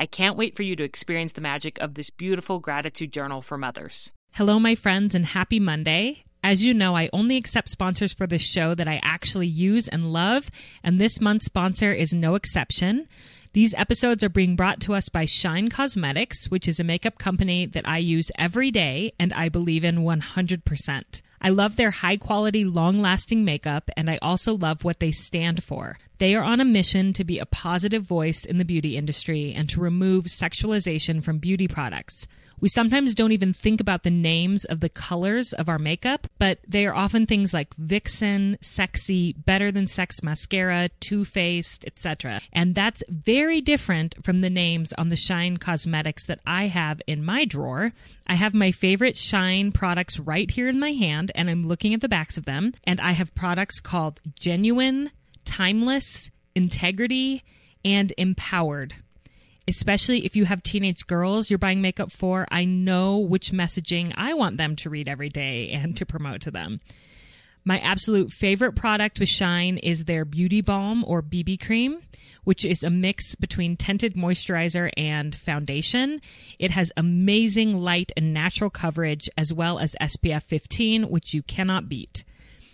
I can't wait for you to experience the magic of this beautiful gratitude journal for mothers. Hello, my friends, and happy Monday. As you know, I only accept sponsors for this show that I actually use and love, and this month's sponsor is no exception. These episodes are being brought to us by Shine Cosmetics, which is a makeup company that I use every day and I believe in 100%. I love their high quality, long lasting makeup, and I also love what they stand for. They are on a mission to be a positive voice in the beauty industry and to remove sexualization from beauty products. We sometimes don't even think about the names of the colors of our makeup, but they are often things like Vixen, Sexy, Better Than Sex Mascara, Too Faced, etc. And that's very different from the names on the Shine Cosmetics that I have in my drawer. I have my favorite Shine products right here in my hand, and I'm looking at the backs of them. And I have products called Genuine, Timeless, Integrity, and Empowered especially if you have teenage girls you're buying makeup for, I know which messaging I want them to read every day and to promote to them. My absolute favorite product with Shine is their Beauty Balm or BB Cream, which is a mix between tinted moisturizer and foundation. It has amazing light and natural coverage as well as SPF 15, which you cannot beat.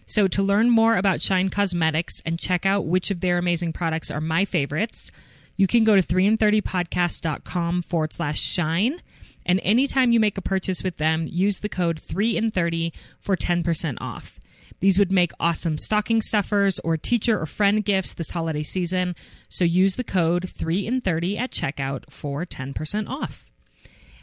So to learn more about Shine Cosmetics and check out which of their amazing products are my favorites, you can go to 3in30podcast.com forward slash shine. And anytime you make a purchase with them, use the code 3 in 30 for 10% off. These would make awesome stocking stuffers or teacher or friend gifts this holiday season. So use the code 3 in 30 at checkout for 10% off.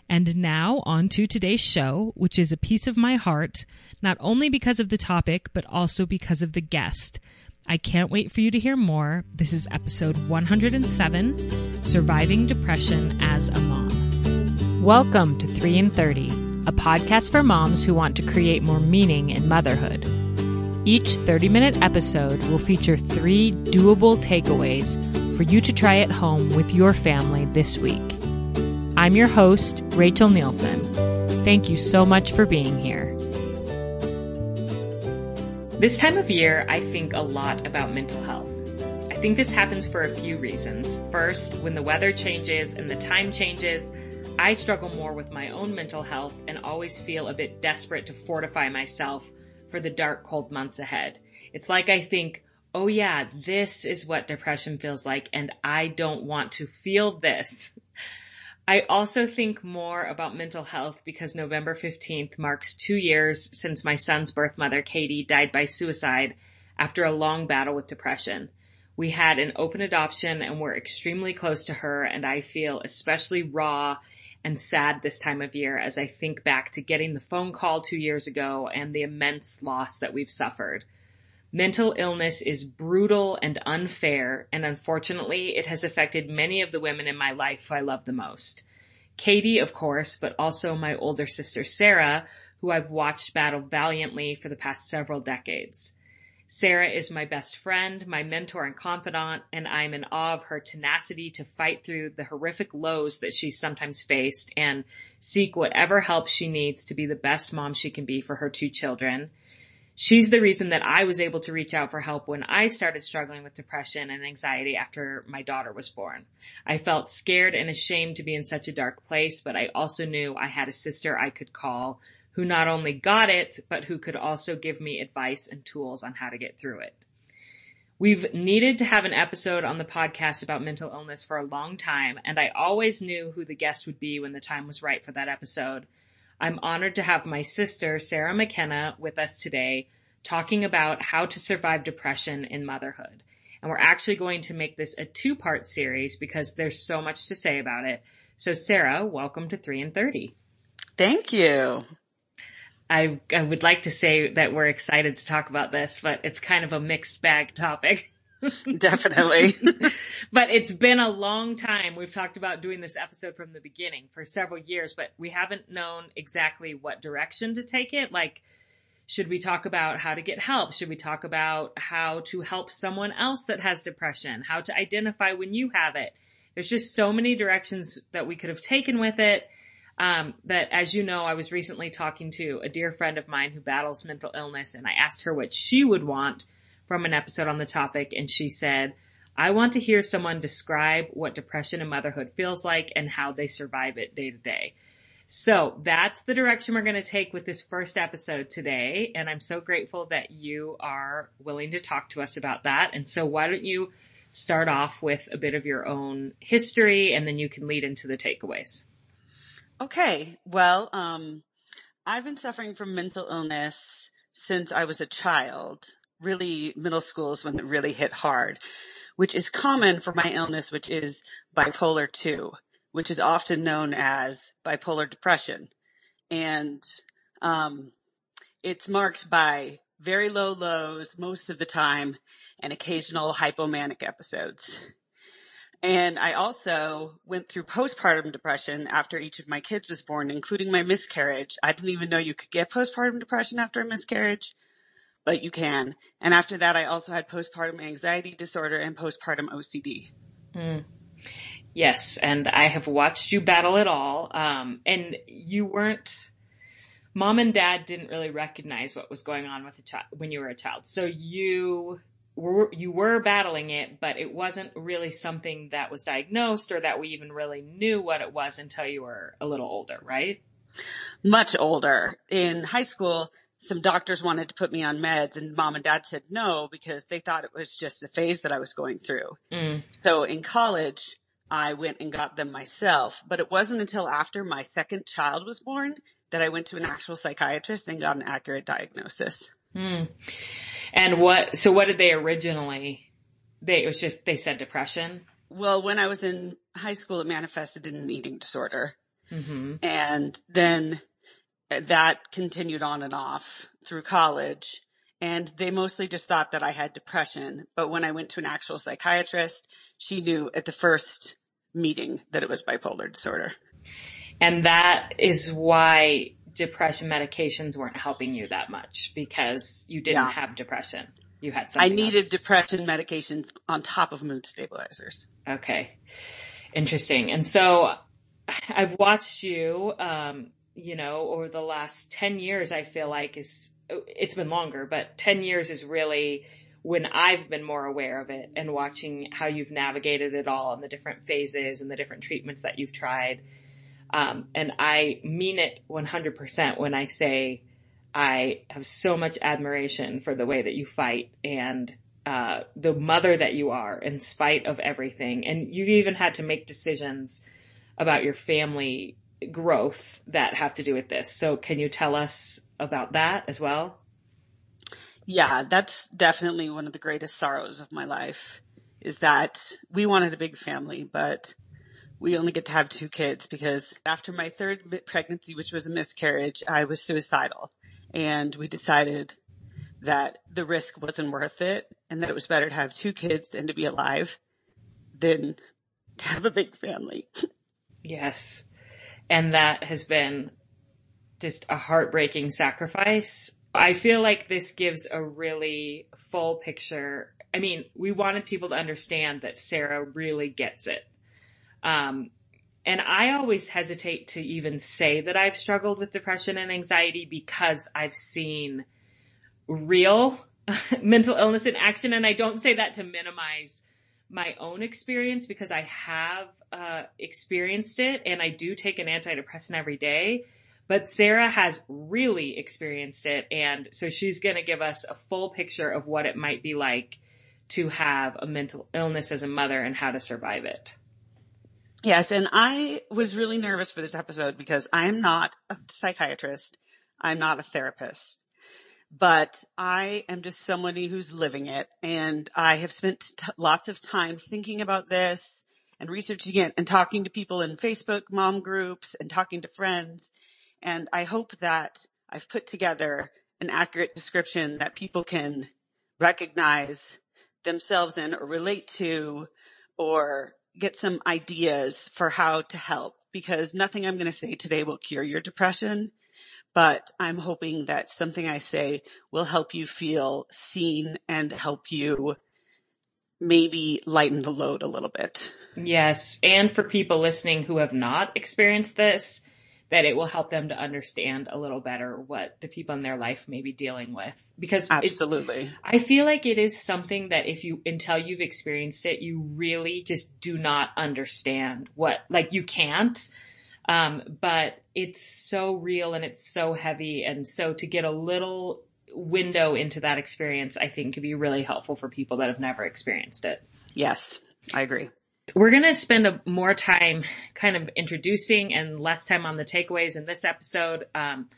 And now on to today's show, which is a piece of my heart, not only because of the topic, but also because of the guest. I can't wait for you to hear more. This is episode 107 Surviving Depression as a Mom. Welcome to 3 in 30, a podcast for moms who want to create more meaning in motherhood. Each 30 minute episode will feature three doable takeaways for you to try at home with your family this week. I'm your host, Rachel Nielsen. Thank you so much for being here. This time of year, I think a lot about mental health. I think this happens for a few reasons. First, when the weather changes and the time changes, I struggle more with my own mental health and always feel a bit desperate to fortify myself for the dark, cold months ahead. It's like I think, oh yeah, this is what depression feels like and I don't want to feel this. I also think more about mental health because November 15th marks two years since my son's birth mother, Katie, died by suicide after a long battle with depression. We had an open adoption and we're extremely close to her and I feel especially raw and sad this time of year as I think back to getting the phone call two years ago and the immense loss that we've suffered. Mental illness is brutal and unfair, and unfortunately, it has affected many of the women in my life I love the most. Katie, of course, but also my older sister Sarah, who I've watched battle valiantly for the past several decades. Sarah is my best friend, my mentor and confidant, and I'm in awe of her tenacity to fight through the horrific lows that she's sometimes faced and seek whatever help she needs to be the best mom she can be for her two children. She's the reason that I was able to reach out for help when I started struggling with depression and anxiety after my daughter was born. I felt scared and ashamed to be in such a dark place, but I also knew I had a sister I could call who not only got it, but who could also give me advice and tools on how to get through it. We've needed to have an episode on the podcast about mental illness for a long time, and I always knew who the guest would be when the time was right for that episode. I'm honored to have my sister, Sarah McKenna, with us today, talking about how to survive depression in motherhood. And we're actually going to make this a two part series because there's so much to say about it. So Sarah, welcome to 3 in 30. Thank you. I, I would like to say that we're excited to talk about this, but it's kind of a mixed bag topic. Definitely. but it's been a long time. We've talked about doing this episode from the beginning for several years, but we haven't known exactly what direction to take it. Like, should we talk about how to get help? Should we talk about how to help someone else that has depression? How to identify when you have it? There's just so many directions that we could have taken with it. Um, that as you know, I was recently talking to a dear friend of mine who battles mental illness and I asked her what she would want from an episode on the topic and she said, I want to hear someone describe what depression and motherhood feels like and how they survive it day to day. So that's the direction we're going to take with this first episode today. And I'm so grateful that you are willing to talk to us about that. And so why don't you start off with a bit of your own history and then you can lead into the takeaways. Okay. Well, um, I've been suffering from mental illness since I was a child. Really, middle school is when it really hit hard, which is common for my illness, which is bipolar 2 which is often known as bipolar depression. And um, it's marked by very low lows most of the time and occasional hypomanic episodes. And I also went through postpartum depression after each of my kids was born, including my miscarriage. I didn't even know you could get postpartum depression after a miscarriage, but you can. And after that, I also had postpartum anxiety disorder and postpartum OCD. Mm. Yes, and I have watched you battle it all. Um, and you weren't, mom and dad didn't really recognize what was going on with a child when you were a child. So you were, you were battling it, but it wasn't really something that was diagnosed or that we even really knew what it was until you were a little older, right? Much older. In high school, some doctors wanted to put me on meds and mom and dad said no because they thought it was just a phase that I was going through. Mm. So in college, I went and got them myself. But it wasn't until after my second child was born that I went to an actual psychiatrist and got an accurate diagnosis. Hmm. And what, so what did they originally, they, it was just, they said depression? Well, when I was in high school, it manifested in an eating disorder. Mm-hmm. And then that continued on and off through college. And they mostly just thought that I had depression. But when I went to an actual psychiatrist, she knew at the first meeting that it was bipolar disorder. And that is why depression medications weren't helping you that much because you didn't yeah. have depression. You had something. I needed else. depression medications on top of mood stabilizers. Okay. Interesting. And so I've watched you, um, you know, over the last 10 years, I feel like is, it's been longer, but 10 years is really when I've been more aware of it and watching how you've navigated it all and the different phases and the different treatments that you've tried. Um, and I mean it 100% when I say I have so much admiration for the way that you fight and uh, the mother that you are in spite of everything. And you've even had to make decisions about your family growth that have to do with this. So can you tell us about that as well? Yeah, that's definitely one of the greatest sorrows of my life is that we wanted a big family, but we only get to have two kids because after my third pregnancy, which was a miscarriage, I was suicidal and we decided that the risk wasn't worth it and that it was better to have two kids and to be alive than to have a big family. yes. And that has been just a heartbreaking sacrifice I feel like this gives a really full picture. I mean, we wanted people to understand that Sarah really gets it. Um, and I always hesitate to even say that I've struggled with depression and anxiety because I've seen real mental illness in action. And I don't say that to minimize my own experience because I have uh, experienced it and I do take an antidepressant every day. But Sarah has really experienced it. And so she's going to give us a full picture of what it might be like to have a mental illness as a mother and how to survive it. Yes, and I was really nervous for this episode because I am not a psychiatrist. I'm not a therapist, but I am just somebody who's living it. And I have spent t- lots of time thinking about this and researching it and talking to people in Facebook mom groups and talking to friends. And I hope that I've put together an accurate description that people can recognize themselves in or relate to or get some ideas for how to help because nothing I'm going to say today will cure your depression, but I'm hoping that something I say will help you feel seen and help you maybe lighten the load a little bit. Yes. And for people listening who have not experienced this, that it will help them to understand a little better what the people in their life may be dealing with. Because absolutely, I feel like it is something that if you, until you've experienced it, you really just do not understand what, like you can't. Um, but it's so real and it's so heavy. And so to get a little window into that experience, I think could be really helpful for people that have never experienced it. Yes, I agree. We're going to spend a, more time kind of introducing and less time on the takeaways in this episode. Um,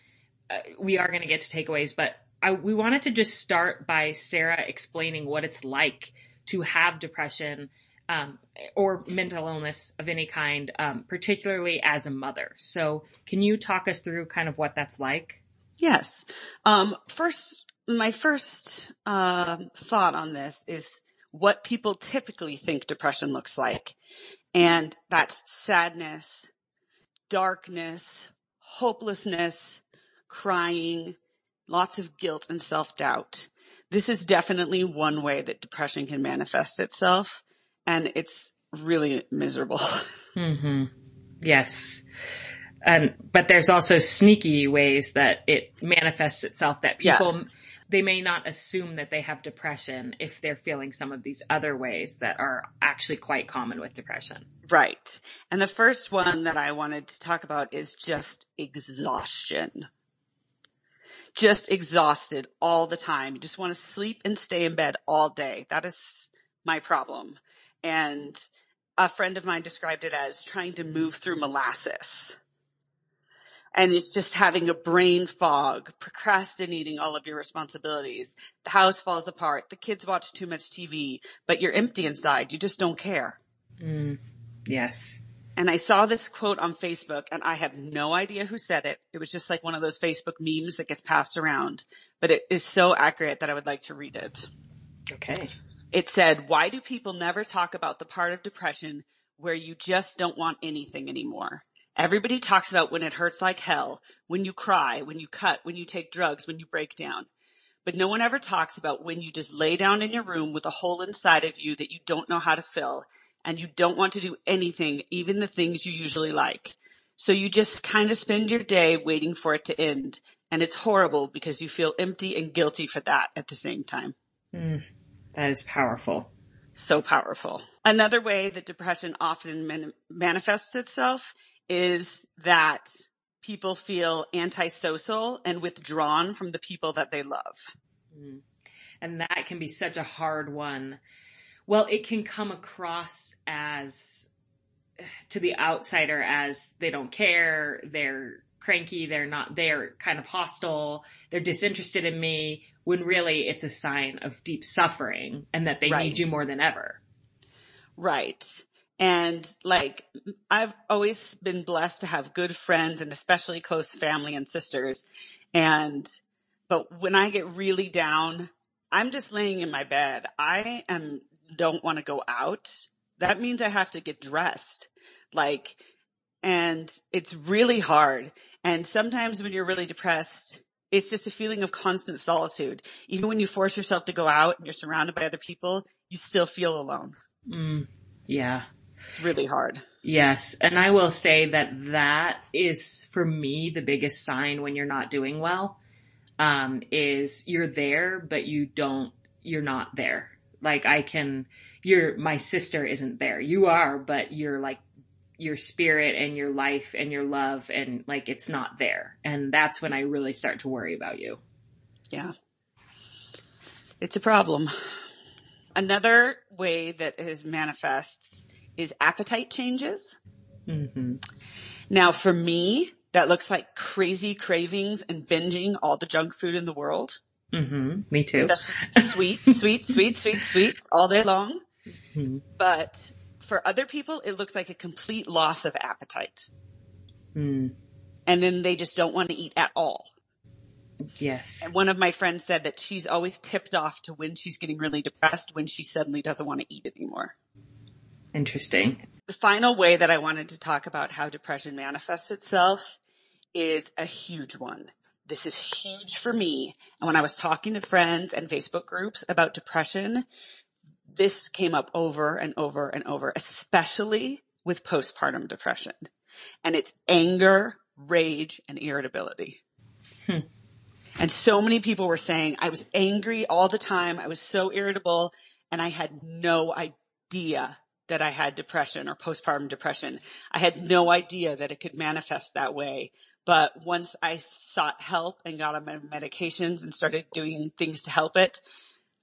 uh, we are going to get to takeaways, but I, we wanted to just start by Sarah explaining what it's like to have depression um, or mental illness of any kind, um, particularly as a mother. So, can you talk us through kind of what that's like? Yes. Um, first, my first um, thought on this is what people typically think depression looks like. And that's sadness, darkness, hopelessness, crying, lots of guilt and self-doubt. This is definitely one way that depression can manifest itself and it's really miserable. Mm-hmm. Yes. And, but there's also sneaky ways that it manifests itself that people yes they may not assume that they have depression if they're feeling some of these other ways that are actually quite common with depression. Right. And the first one that I wanted to talk about is just exhaustion. Just exhausted all the time. You just want to sleep and stay in bed all day. That is my problem. And a friend of mine described it as trying to move through molasses and it's just having a brain fog, procrastinating all of your responsibilities. The house falls apart. The kids watch too much TV, but you're empty inside. You just don't care. Mm, yes. And I saw this quote on Facebook and I have no idea who said it. It was just like one of those Facebook memes that gets passed around, but it is so accurate that I would like to read it. Okay. It said, why do people never talk about the part of depression where you just don't want anything anymore? Everybody talks about when it hurts like hell, when you cry, when you cut, when you take drugs, when you break down. But no one ever talks about when you just lay down in your room with a hole inside of you that you don't know how to fill and you don't want to do anything, even the things you usually like. So you just kind of spend your day waiting for it to end. And it's horrible because you feel empty and guilty for that at the same time. Mm, that is powerful. So powerful. Another way that depression often man- manifests itself is that people feel antisocial and withdrawn from the people that they love. Mm. And that can be such a hard one. Well, it can come across as to the outsider as they don't care, they're cranky, they're not, they're kind of hostile, they're disinterested in me, when really it's a sign of deep suffering and that they right. need you more than ever. Right. And like, I've always been blessed to have good friends and especially close family and sisters. And, but when I get really down, I'm just laying in my bed. I am, don't want to go out. That means I have to get dressed. Like, and it's really hard. And sometimes when you're really depressed, it's just a feeling of constant solitude. Even when you force yourself to go out and you're surrounded by other people, you still feel alone. Mm, yeah. It's really hard. Yes. And I will say that that is for me the biggest sign when you're not doing well, um, is you're there, but you don't, you're not there. Like I can, you're, my sister isn't there. You are, but you're like, your spirit and your life and your love and like it's not there. And that's when I really start to worry about you. Yeah. It's a problem. another way that it manifests is appetite changes. Mm-hmm. Now for me, that looks like crazy cravings and binging all the junk food in the world. Mm-hmm. Me too. Especially sweets, sweets, sweets, sweets, sweets all day long. Mhm. But for other people, it looks like a complete loss of appetite. Mm. And then they just don't want to eat at all. Yes. And one of my friends said that she's always tipped off to when she's getting really depressed when she suddenly doesn't want to eat anymore. Interesting. The final way that I wanted to talk about how depression manifests itself is a huge one. This is huge for me. And when I was talking to friends and Facebook groups about depression, this came up over and over and over, especially with postpartum depression. And it's anger, rage, and irritability. Hmm. And so many people were saying, I was angry all the time. I was so irritable and I had no idea that I had depression or postpartum depression. I had no idea that it could manifest that way. But once I sought help and got on my medications and started doing things to help it,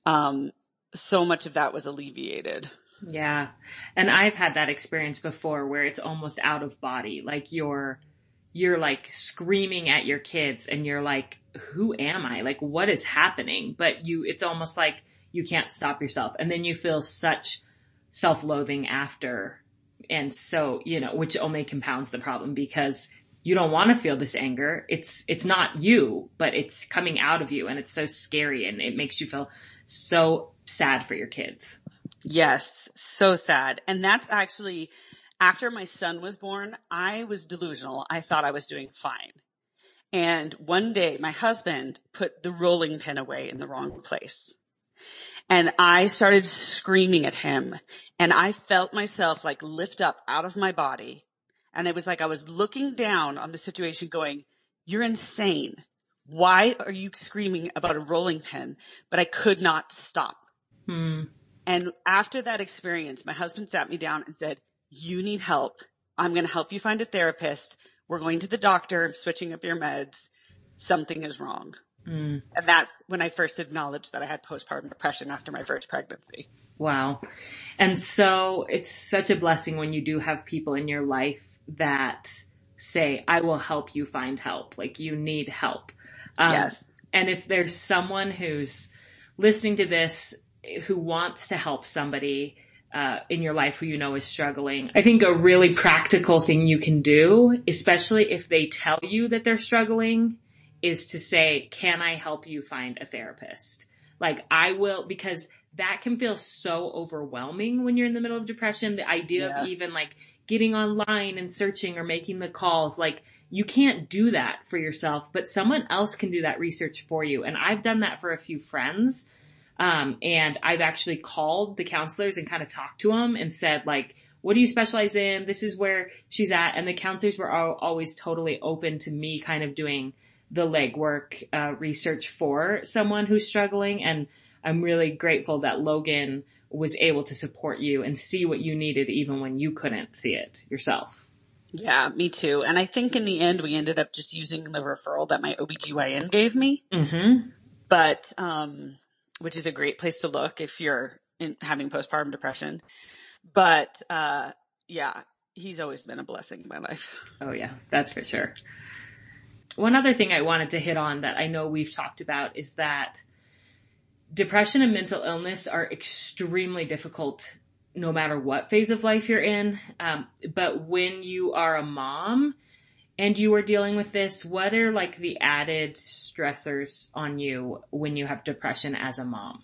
um, so much of that was alleviated. Yeah. And I've had that experience before where it's almost out of body. Like you're, you're like screaming at your kids and you're like, who am I? Like what is happening? But you, it's almost like you can't stop yourself. And then you feel such self-loathing after. And so, you know, which only compounds the problem because you don't want to feel this anger. It's, it's not you, but it's coming out of you and it's so scary and it makes you feel so sad for your kids. Yes, so sad. And that's actually after my son was born, I was delusional. I thought I was doing fine. And one day my husband put the rolling pin away in the wrong place. And I started screaming at him and I felt myself like lift up out of my body. And it was like I was looking down on the situation going, you're insane. Why are you screaming about a rolling pin? But I could not stop. Hmm. And after that experience, my husband sat me down and said, you need help. I'm going to help you find a therapist. We're going to the doctor. I'm switching up your meds. Something is wrong. Hmm. And that's when I first acknowledged that I had postpartum depression after my first pregnancy. Wow. And so it's such a blessing when you do have people in your life that say, I will help you find help. Like you need help. Um, yes. And if there's someone who's listening to this who wants to help somebody uh, in your life who you know is struggling, I think a really practical thing you can do, especially if they tell you that they're struggling, is to say, can I help you find a therapist? Like I will, because that can feel so overwhelming when you're in the middle of depression. The idea of even like getting online and searching or making the calls, like you can't do that for yourself, but someone else can do that research for you. And I've done that for a few friends. Um, and I've actually called the counselors and kind of talked to them and said like, what do you specialize in? This is where she's at. And the counselors were al- always totally open to me kind of doing the legwork, uh, research for someone who's struggling. And I'm really grateful that Logan was able to support you and see what you needed even when you couldn't see it yourself. Yeah, me too. And I think in the end we ended up just using the referral that my OBGYN gave me, Mm-hmm. but, um, which is a great place to look if you're in, having postpartum depression. But, uh, yeah, he's always been a blessing in my life. Oh yeah, that's for sure. One other thing I wanted to hit on that I know we've talked about is that depression and mental illness are extremely difficult no matter what phase of life you're in. Um, but when you are a mom and you are dealing with this, what are like the added stressors on you when you have depression as a mom?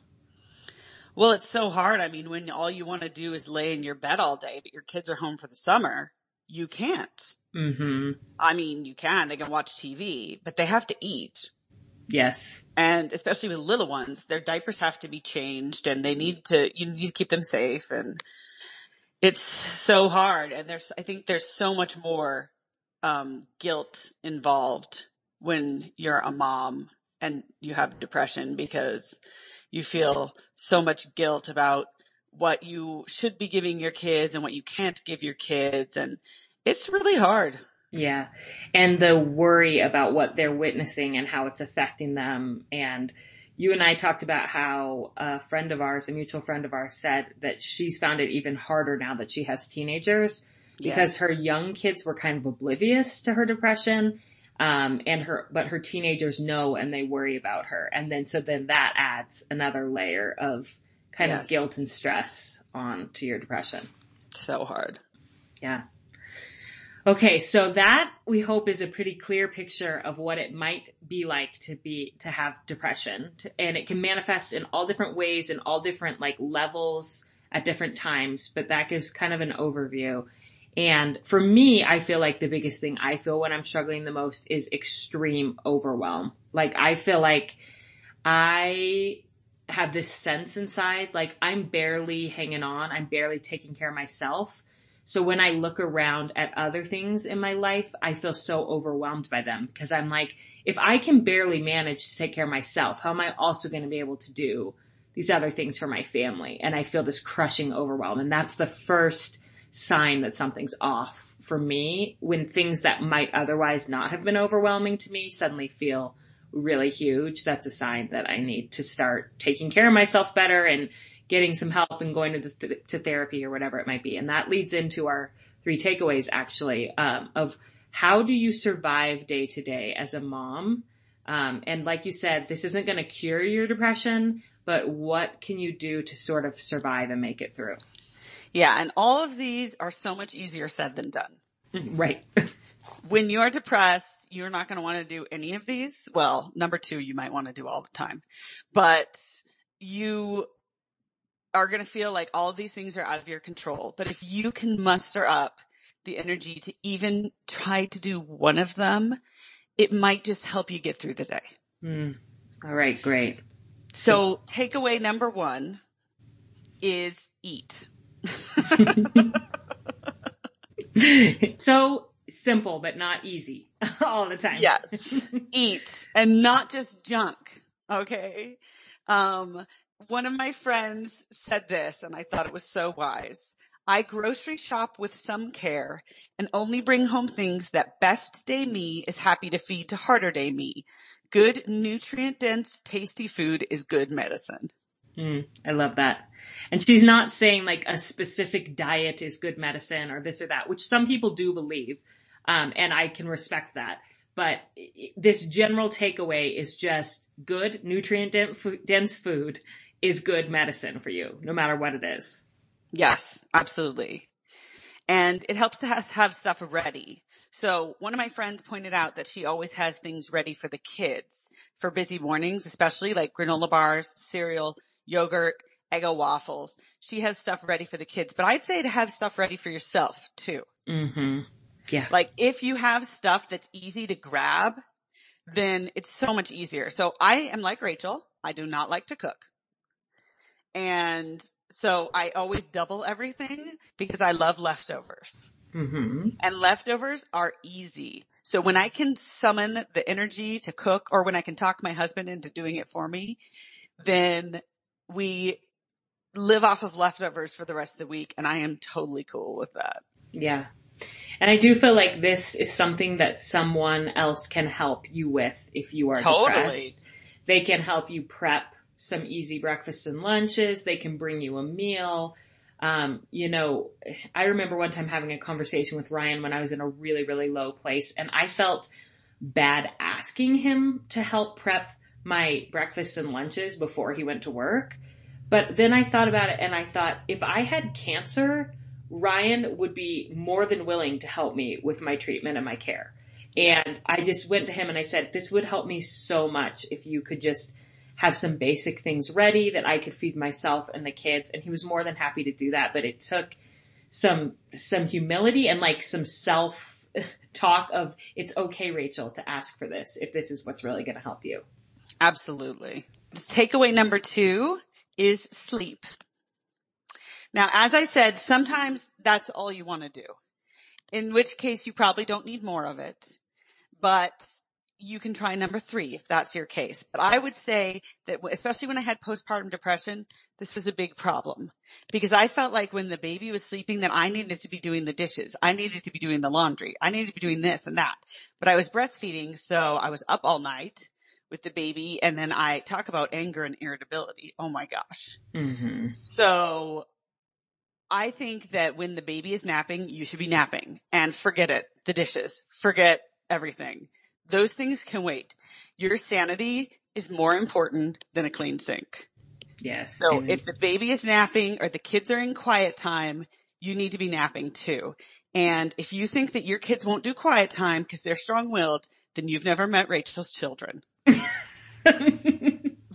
Well, it's so hard. I mean, when all you want to do is lay in your bed all day, but your kids are home for the summer, you can't. Mm-hmm. I mean, you can, they can watch TV, but they have to eat. Yes. And especially with little ones, their diapers have to be changed and they need to, you need to keep them safe and it's so hard. And there's, I think there's so much more, um, guilt involved when you're a mom and you have depression because you feel so much guilt about what you should be giving your kids and what you can't give your kids. And it's really hard. Yeah. And the worry about what they're witnessing and how it's affecting them. And you and I talked about how a friend of ours, a mutual friend of ours said that she's found it even harder now that she has teenagers because Yes. her young kids were kind of oblivious to her depression. Um, and her, but her teenagers know and they worry about her. And then, so then that adds another layer of kind Yes. of guilt and stress on to your depression. So hard. Yeah. Okay, so that we hope is a pretty clear picture of what it might be like to be to have depression, and it can manifest in all different ways and all different like levels at different times. But that gives kind of an overview. And for me, I feel like the biggest thing I feel when I'm struggling the most is extreme overwhelm. Like I feel like I have this sense inside, like I'm barely hanging on. I'm barely taking care of myself. So when I look around at other things in my life, I feel so overwhelmed by them because I'm like, if I can barely manage to take care of myself, how am I also going to be able to do these other things for my family? And I feel this crushing overwhelm. And that's the first sign that something's off for me when things that might otherwise not have been overwhelming to me suddenly feel really huge. That's a sign that I need to start taking care of myself better and getting some help and going to the, to therapy or whatever it might be. And that leads into our three takeaways actually, um, of how do you survive day to day as a mom? Um, and like you said, this isn't going to cure your depression, but what can you do to sort of survive and make it through? Yeah. And all of these are so much easier said than done. Right. When you're depressed, you're not going to want to do any of these. Well, number two, you might want to do all the time, but you are going to feel like all of these things are out of your control. But if you can muster up the energy to even try to do one of them, it might just help you get through the day. Hmm. All right. Great. So takeaway number one is eat. so simple, but not easy all the time. Yes. Eat and not just junk. Okay. Um, one of my friends said this and I thought it was so wise. I grocery shop with some care and only bring home things that best day me is happy to feed to harder day me. Good nutrient dense tasty food is good medicine. Mm, I love that. And she's not saying like a specific diet is good medicine or this or that, which some people do believe. Um, and I can respect that. But this general takeaway is just good nutrient dense food is good medicine for you, no matter what it is. Yes, absolutely. And it helps to have stuff ready. So one of my friends pointed out that she always has things ready for the kids for busy mornings, especially like granola bars, cereal, yogurt, Eggo waffles. She has stuff ready for the kids, but I'd say to have stuff ready for yourself too. Mm-hmm. Yeah. Like if you have stuff that's easy to grab, then it's so much easier. So I am like Rachel. I do not like to cook. And so I always double everything because I love leftovers Mm-hmm. and leftovers are easy. So when I can summon the energy to cook or when I can talk my husband into doing it for me, then we live off of leftovers for the rest of the week and I am totally cool with that. Yeah. And I do feel like this is something that someone else can help you with if you are Totally. depressed. They can help you prep some easy breakfasts and lunches. They can bring you a meal. Um, you know, I remember one time having a conversation with Ryan when I was in a really, really low place and I felt bad asking him to help prep my breakfasts and lunches before he went to work. But then I thought about it and I thought if I had cancer, Ryan would be more than willing to help me with my treatment and my care. And Yes. I just went to him and I said, this would help me so much if you could just have some basic things ready that I could feed myself and the kids. And he was more than happy to do that. But it took some, some humility and like some self talk of it's okay, Rachel, to ask for this if this is what's really going to help you. Absolutely. Takeaway number two is sleep. Now, as I said, sometimes that's all you want to do, in which case you probably don't need more of it, but you can try number three if that's your case. But I would say that especially when I had postpartum depression, this was a big problem because I felt like when the baby was sleeping that I needed to be doing the dishes. I needed to be doing the laundry. I needed to be doing this and that, but I was breastfeeding. So I was up all night with the baby and then I talk about anger and irritability. Oh my gosh. Mm-hmm. So I think that when the baby is napping, you should be napping and forget it. The dishes, forget everything. Those things can wait. Your sanity is more important than a clean sink. Yes. So if the baby is napping or the kids are in quiet time, you need to be napping too. And if you think that your kids won't do quiet time because they're strong willed, then you've never met Rachel's children.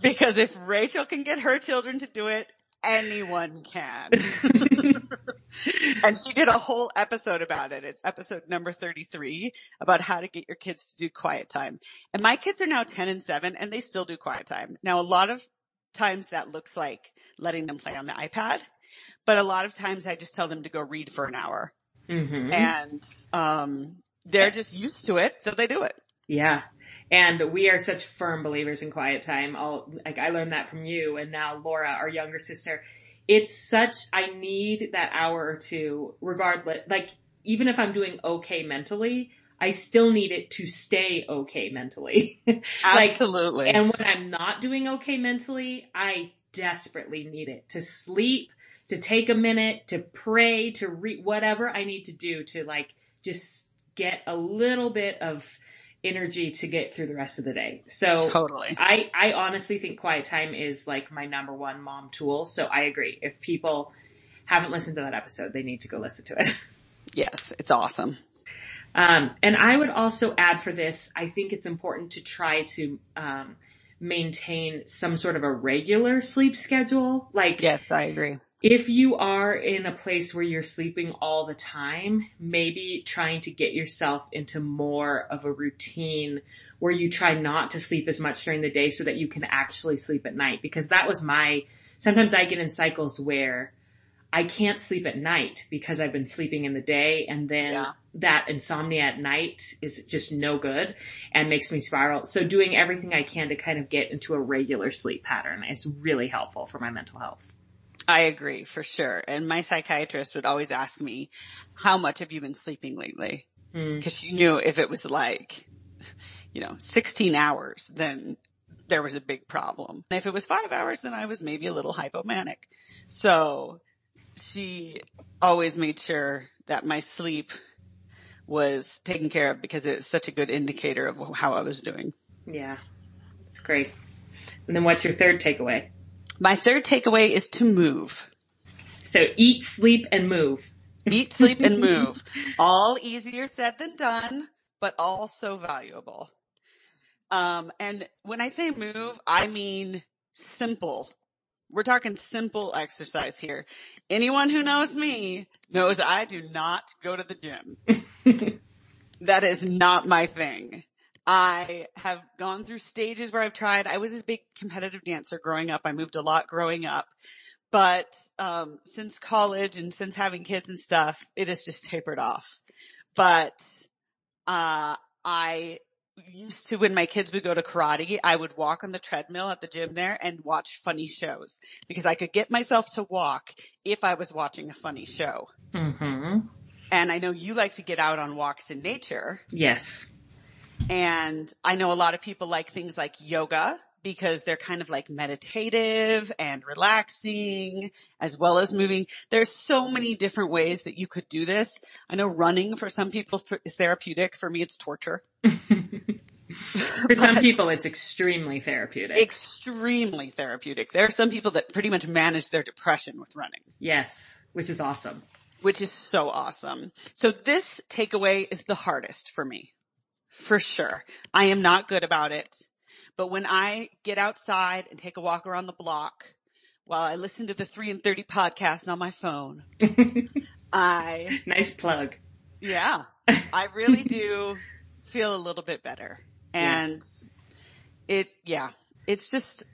Because if Rachel can get her children to do it, anyone can. and she did a whole episode about it. It's episode number 33 about how to get your kids to do quiet time. And my kids are now 10 and 7 and they still do quiet time. Now a lot of times that looks like letting them play on the iPad, but a lot of times I just tell them to go read for an hour Mhm. and, um, they're just used to it. So they do it. Yeah. And we are such firm believers in quiet time. I'll, like, I learned that from you and now Laura, our younger sister. It's such, I need that hour or two regardless, like, even if I'm doing okay mentally, I still need it to stay okay mentally. like, Absolutely. and when I'm not doing okay mentally, I desperately need it to sleep, to take a minute, to pray, to read, whatever I need to do to like just get a little bit of energy to get through the rest of the day. So totally. I, I honestly think quiet time is like my number one mom tool. So I agree. If people haven't listened to that episode, they need to go listen to it. Yes. It's awesome. Um, and I would also add for this, I think it's important to try to um, maintain some sort of a regular sleep schedule. Like, Yes, I agree. If you are in a place where you're sleeping all the time, maybe trying to get yourself into more of a routine where you try not to sleep as much during the day so that you can actually sleep at night. Because that was my, sometimes I get in cycles where I can't sleep at night because I've been sleeping in the day and then Yeah. that insomnia at night is just no good and makes me spiral. So doing everything I can to kind of get into a regular sleep pattern is really helpful for my mental health. I agree for sure. And my psychiatrist would always ask me, how much have you been sleeping lately? Mm. Cause she knew if it was like, you know, 16 hours, then there was a big problem. And if it was five hours, then I was maybe a little hypomanic. So she always made sure that my sleep was taken care of because it's such a good indicator of how I was doing. Yeah, it's great. And then what's your third takeaway? My third takeaway is to move. So eat, sleep, and move. Eat, sleep, and move. All easier said than done, but all so valuable. Um, and when I say move, I mean simple. We're talking simple exercise here. Anyone who knows me knows I do not go to the gym. that is not my thing. I have gone through stages where I've tried. I was a big competitive dancer growing up. I moved a lot growing up. But um, since college and since having kids and stuff, it has just tapered off. But uh, I used to, when my kids would go to karate, I would walk on the treadmill at the gym there and watch funny shows because I could get myself to walk if I was watching a funny show. Mm-hmm. And I know you like to get out on walks in nature. Yes. And I know a lot of people like things like yoga because they're kind of like meditative and relaxing as well as moving. There's so many different ways that you could do this. I know running for some people is therapeutic. For me, it's torture. For some people, it's extremely therapeutic. Extremely therapeutic. There are some people that pretty much manage their depression with running. yes, which is awesome. which is so awesome. So this takeaway is the hardest for me. For sure. I am not good about it. But when I get outside and take a walk around the block while I listen to the 3 in 30 podcast on my phone, I, Nice plug. yeah, I really do feel a little bit better. And it, yeah, it's just,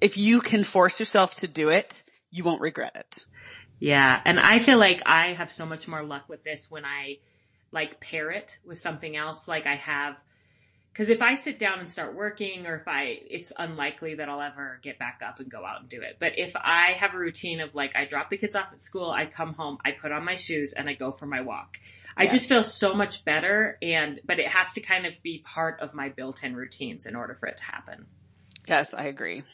if you can force yourself to do it, you won't regret it. Yeah, and I feel like I have so much more luck with this when I like pair it with something else. Like I have Cause if I sit down and start working or if I, it's unlikely that I'll ever get back up and go out and do it. But if I have a routine of like, I drop the kids off at school, I come home, I put on my shoes and I go for my walk. I Yes. just feel so much better and, but it has to kind of be part of my built-in routines in order for it to happen. Yes, I agree.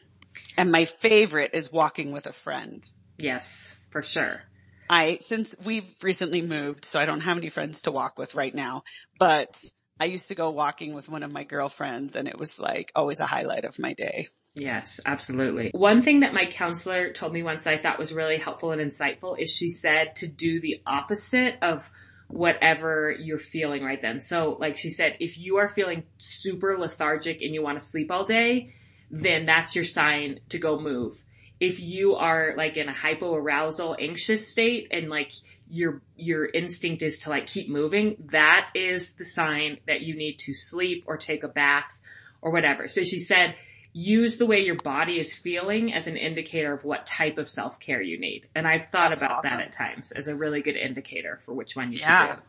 And my favorite is walking with a friend. Yes, for sure. I, since we've recently moved, so I don't have any friends to walk with right now, but I used to go walking with one of my girlfriends and it was like always a highlight of my day. Yes, absolutely. One thing that my counselor told me once that I thought was really helpful and insightful is she said to do the opposite of whatever you're feeling right then. So like she said, if you are feeling super lethargic and you want to sleep all day, then that's your sign to go move. If you are like in a hyperarousal anxious state and like your, your instinct is to like keep moving, that is the sign that you need to sleep or take a bath or whatever. So she said, use the way your body is feeling as an indicator of what type of self-care you need. And I've thought That's about awesome. that at times as a really good indicator for which one you Yeah. should do.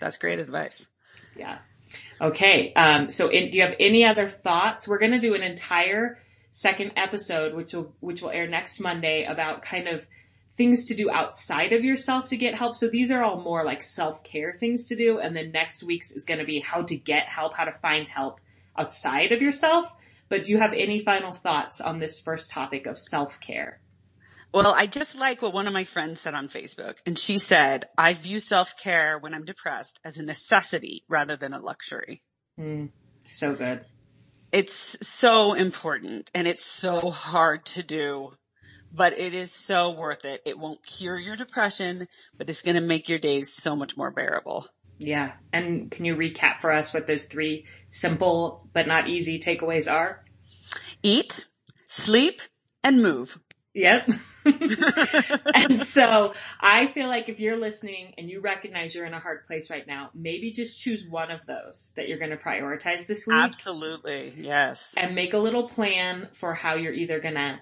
That's great advice. Yeah. Okay. Um, so in, do you have any other thoughts? We're going to do an entire second episode, which will, which will air next Monday about kind of things to do outside of yourself to get help. So these are all more like self-care things to do. And then next week's is going to be how to get help, how to find help outside of yourself. But do you have any final thoughts on this first topic of self-care? Well, I just like what one of my friends said on Facebook and she said, I view self-care when I'm depressed as a necessity rather than a luxury. Mm, so good. It's so important and it's so hard to do, but it is so worth it. It won't cure your depression, but it's going to make your days so much more bearable. Yeah. And can you recap for us what those three simple but not easy takeaways are? Eat, sleep, and move. Yep. and so I feel like if you're listening and you recognize you're in a hard place right now, maybe just choose one of those that you're going to prioritize this week Absolutely. Yes. and make a little plan for how you're either going to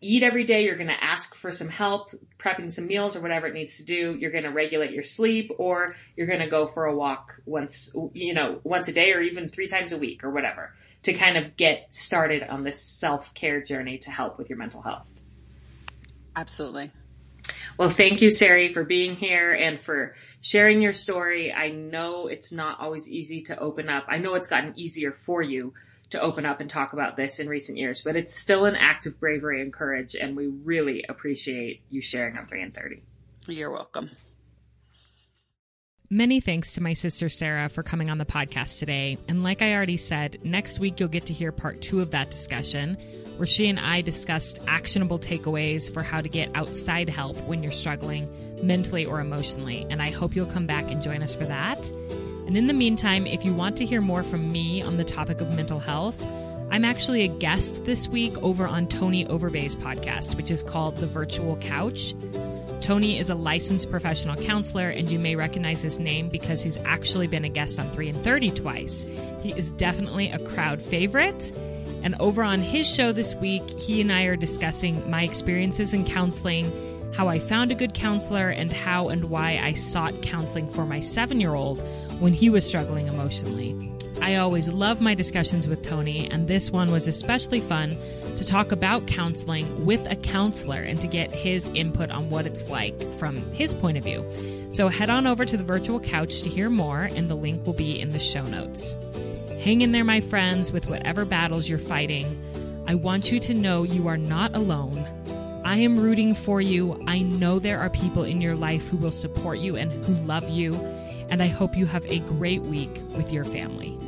eat every day, you're going to ask for some help prepping some meals or whatever it needs to do, you're going to regulate your sleep or you're going to go for a walk once, you know, once a day or even three times a week or whatever to kind of get started on this self-care journey to help with your mental health. Absolutely. Well, thank you, Sari, for being here and for sharing your story. I know it's not always easy to open up. I know it's gotten easier for you to open up and talk about this in recent years, but it's still an act of bravery and courage, and we really appreciate you sharing on 3 in 30. You're welcome. Many thanks to my sister Sarah for coming on the podcast today. And like I already said, next week you'll get to hear part two of that discussion, where she and I discussed actionable takeaways for how to get outside help when you're struggling mentally or emotionally. And I hope you'll come back and join us for that. And in the meantime, if you want to hear more from me on the topic of mental health, I'm actually a guest this week over on Tony Overbay's podcast, which is called The Virtual Couch. Tony is a licensed professional counselor, and you may recognize his name because he's actually been a guest on 3 in 30 twice. He is definitely a crowd favorite. And over on his show this week, he and I are discussing my experiences in counseling, how I found a good counselor, and how and why I sought counseling for my seven year old when he was struggling emotionally. I always love my discussions with Tony, and this one was especially fun to talk about counseling with a counselor and to get his input on what it's like from his point of view. So head on over to the virtual couch to hear more, and the link will be in the show notes. Hang in there, my friends, with whatever battles you're fighting. I want you to know you are not alone. I am rooting for you. I know there are people in your life who will support you and who love you. And I hope you have a great week with your family.